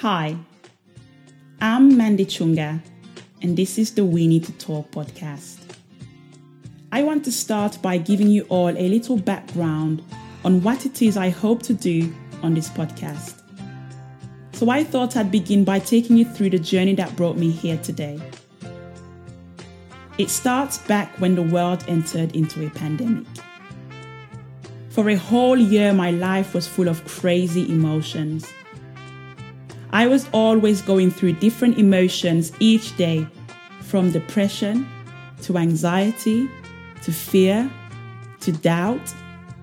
Hi, I'm Mandy Chunga, and this is the We Need to Talk podcast. I want to start by giving you all a little background on what it is I hope to do on this podcast. So I thought I'd begin by taking you through the journey that brought me here today. It starts back when the world entered into a pandemic. For a whole year, my life was full of crazy emotions I was always going through different emotions each day from depression to anxiety to fear to doubt,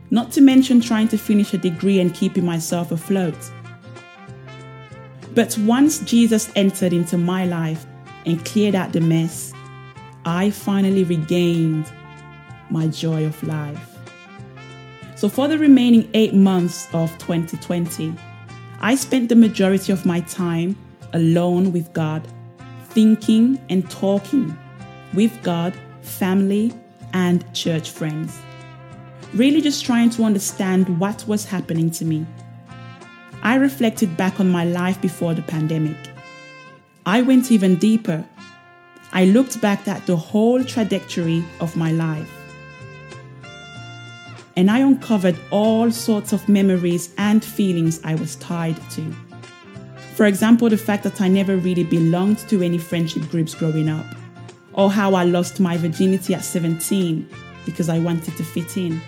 not to mention trying to finish a degree and keeping myself afloat. But once Jesus entered into my life and cleared out the mess, I finally regained my joy of life. So, for the remaining eight months of 2020, I spent the majority of my time alone with God, thinking and talking with God, family, and church friends. Really just trying to understand what was happening to me. I reflected back on my life before the pandemic. I went even deeper. I looked back at the whole trajectory of my life and I uncovered all sorts of memories and feelings I was tied to. For example, the fact that I never really belonged to any friendship groups growing up, or how I lost my virginity at 17 because I wanted to fit in.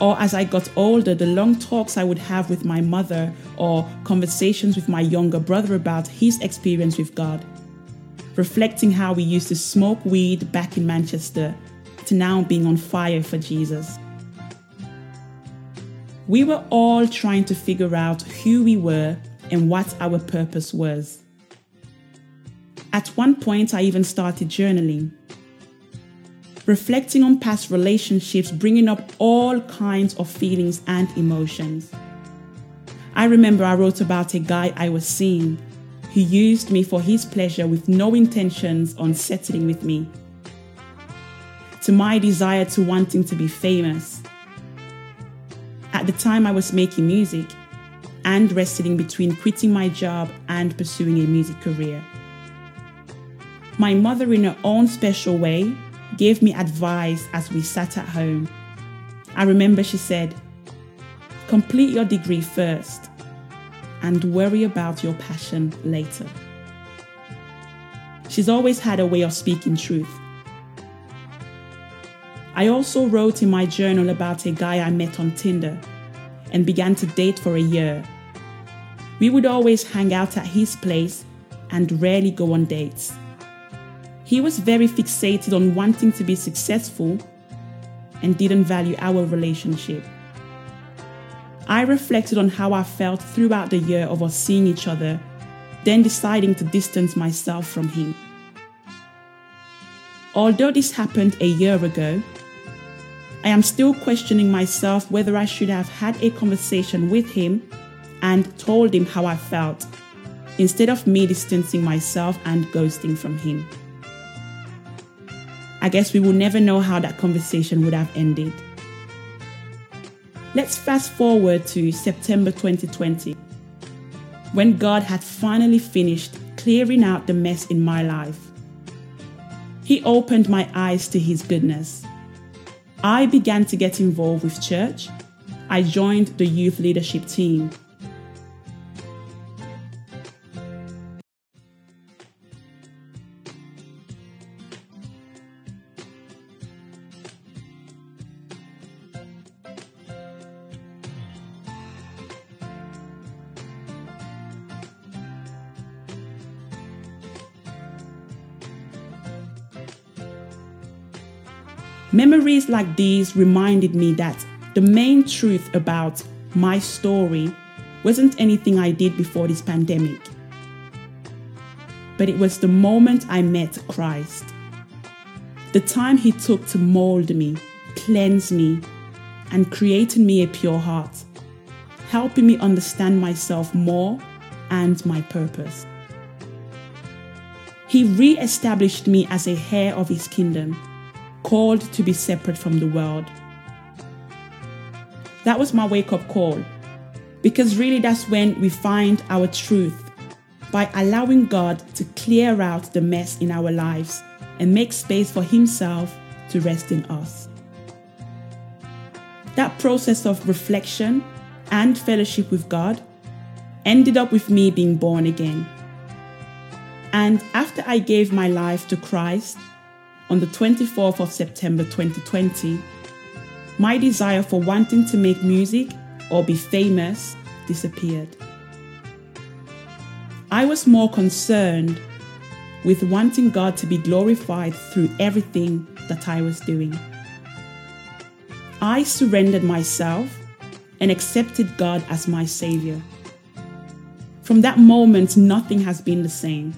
Or as I got older, the long talks I would have with my mother or conversations with my younger brother about his experience with God, reflecting how we used to smoke weed back in Manchester to now being on fire for Jesus. We were all trying to figure out who we were and what our purpose was. At one point, I even started journaling, reflecting on past relationships, bringing up all kinds of feelings and emotions. I remember I wrote about a guy I was seeing who used me for his pleasure with no intentions on settling with me. To my desire to wanting to be famous, at the time, I was making music and wrestling between quitting my job and pursuing a music career. My mother, in her own special way, gave me advice as we sat at home. I remember she said, Complete your degree first and worry about your passion later. She's always had a way of speaking truth. I also wrote in my journal about a guy I met on Tinder and began to date for a year. We would always hang out at his place and rarely go on dates. He was very fixated on wanting to be successful and didn't value our relationship. I reflected on how I felt throughout the year of us seeing each other, then deciding to distance myself from him. Although this happened a year ago, I am still questioning myself whether I should have had a conversation with him and told him how I felt, instead of me distancing myself and ghosting from him. I guess we will never know how that conversation would have ended. Let's fast forward to September 2020, when God had finally finished clearing out the mess in my life. He opened my eyes to His goodness I began to get involved with church. I joined the youth leadership team. Memories like these reminded me that the main truth about my story wasn't anything I did before this pandemic, but it was the moment I met Christ. The time He took to mold me, cleanse me, and create in me a pure heart, helping me understand myself more and my purpose. He re established me as a heir of His kingdom called to be separate from the world. That was my wake up call. Because really, that's when we find our truth by allowing God to clear out the mess in our lives and make space for Himself to rest in us. That process of reflection and fellowship with God ended up with me being born again. And after I gave my life to Christ on the 24th of September 2020, my desire for wanting to make music or be famous disappeared. I was more concerned with wanting God to be glorified through everything that I was doing. I surrendered myself and accepted God as my Savior. From that moment, nothing has been the same.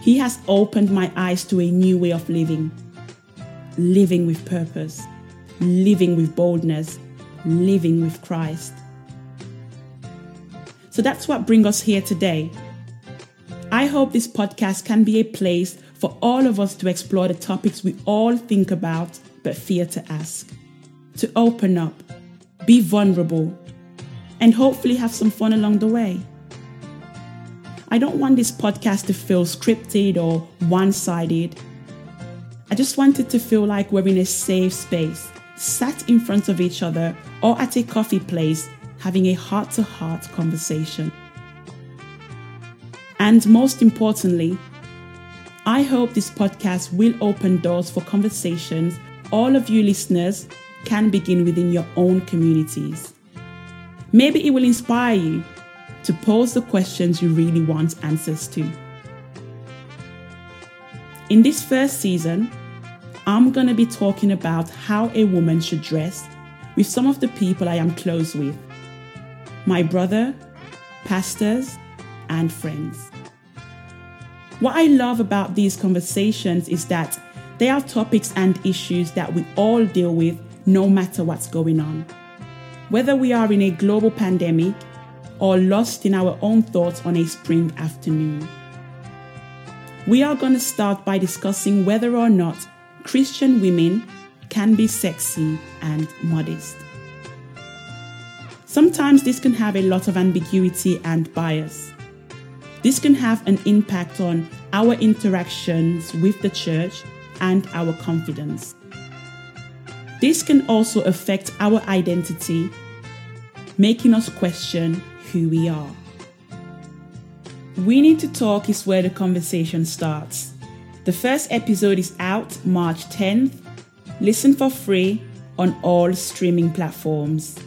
He has opened my eyes to a new way of living, living with purpose, living with boldness, living with Christ. So that's what brings us here today. I hope this podcast can be a place for all of us to explore the topics we all think about but fear to ask, to open up, be vulnerable, and hopefully have some fun along the way. I don't want this podcast to feel scripted or one sided. I just want it to feel like we're in a safe space, sat in front of each other or at a coffee place having a heart to heart conversation. And most importantly, I hope this podcast will open doors for conversations all of you listeners can begin within your own communities. Maybe it will inspire you to pose the questions you really want answers to. In this first season, I'm going to be talking about how a woman should dress with some of the people I am close with my brother, pastors, and friends. What I love about these conversations is that they are topics and issues that we all deal with no matter what's going on. Whether we are in a global pandemic or lost in our own thoughts on a spring afternoon. We are going to start by discussing whether or not Christian women can be sexy and modest. Sometimes this can have a lot of ambiguity and bias. This can have an impact on our interactions with the church and our confidence. This can also affect our identity, making us question who we are. We Need to Talk is where the conversation starts. The first episode is out March 10th. Listen for free on all streaming platforms.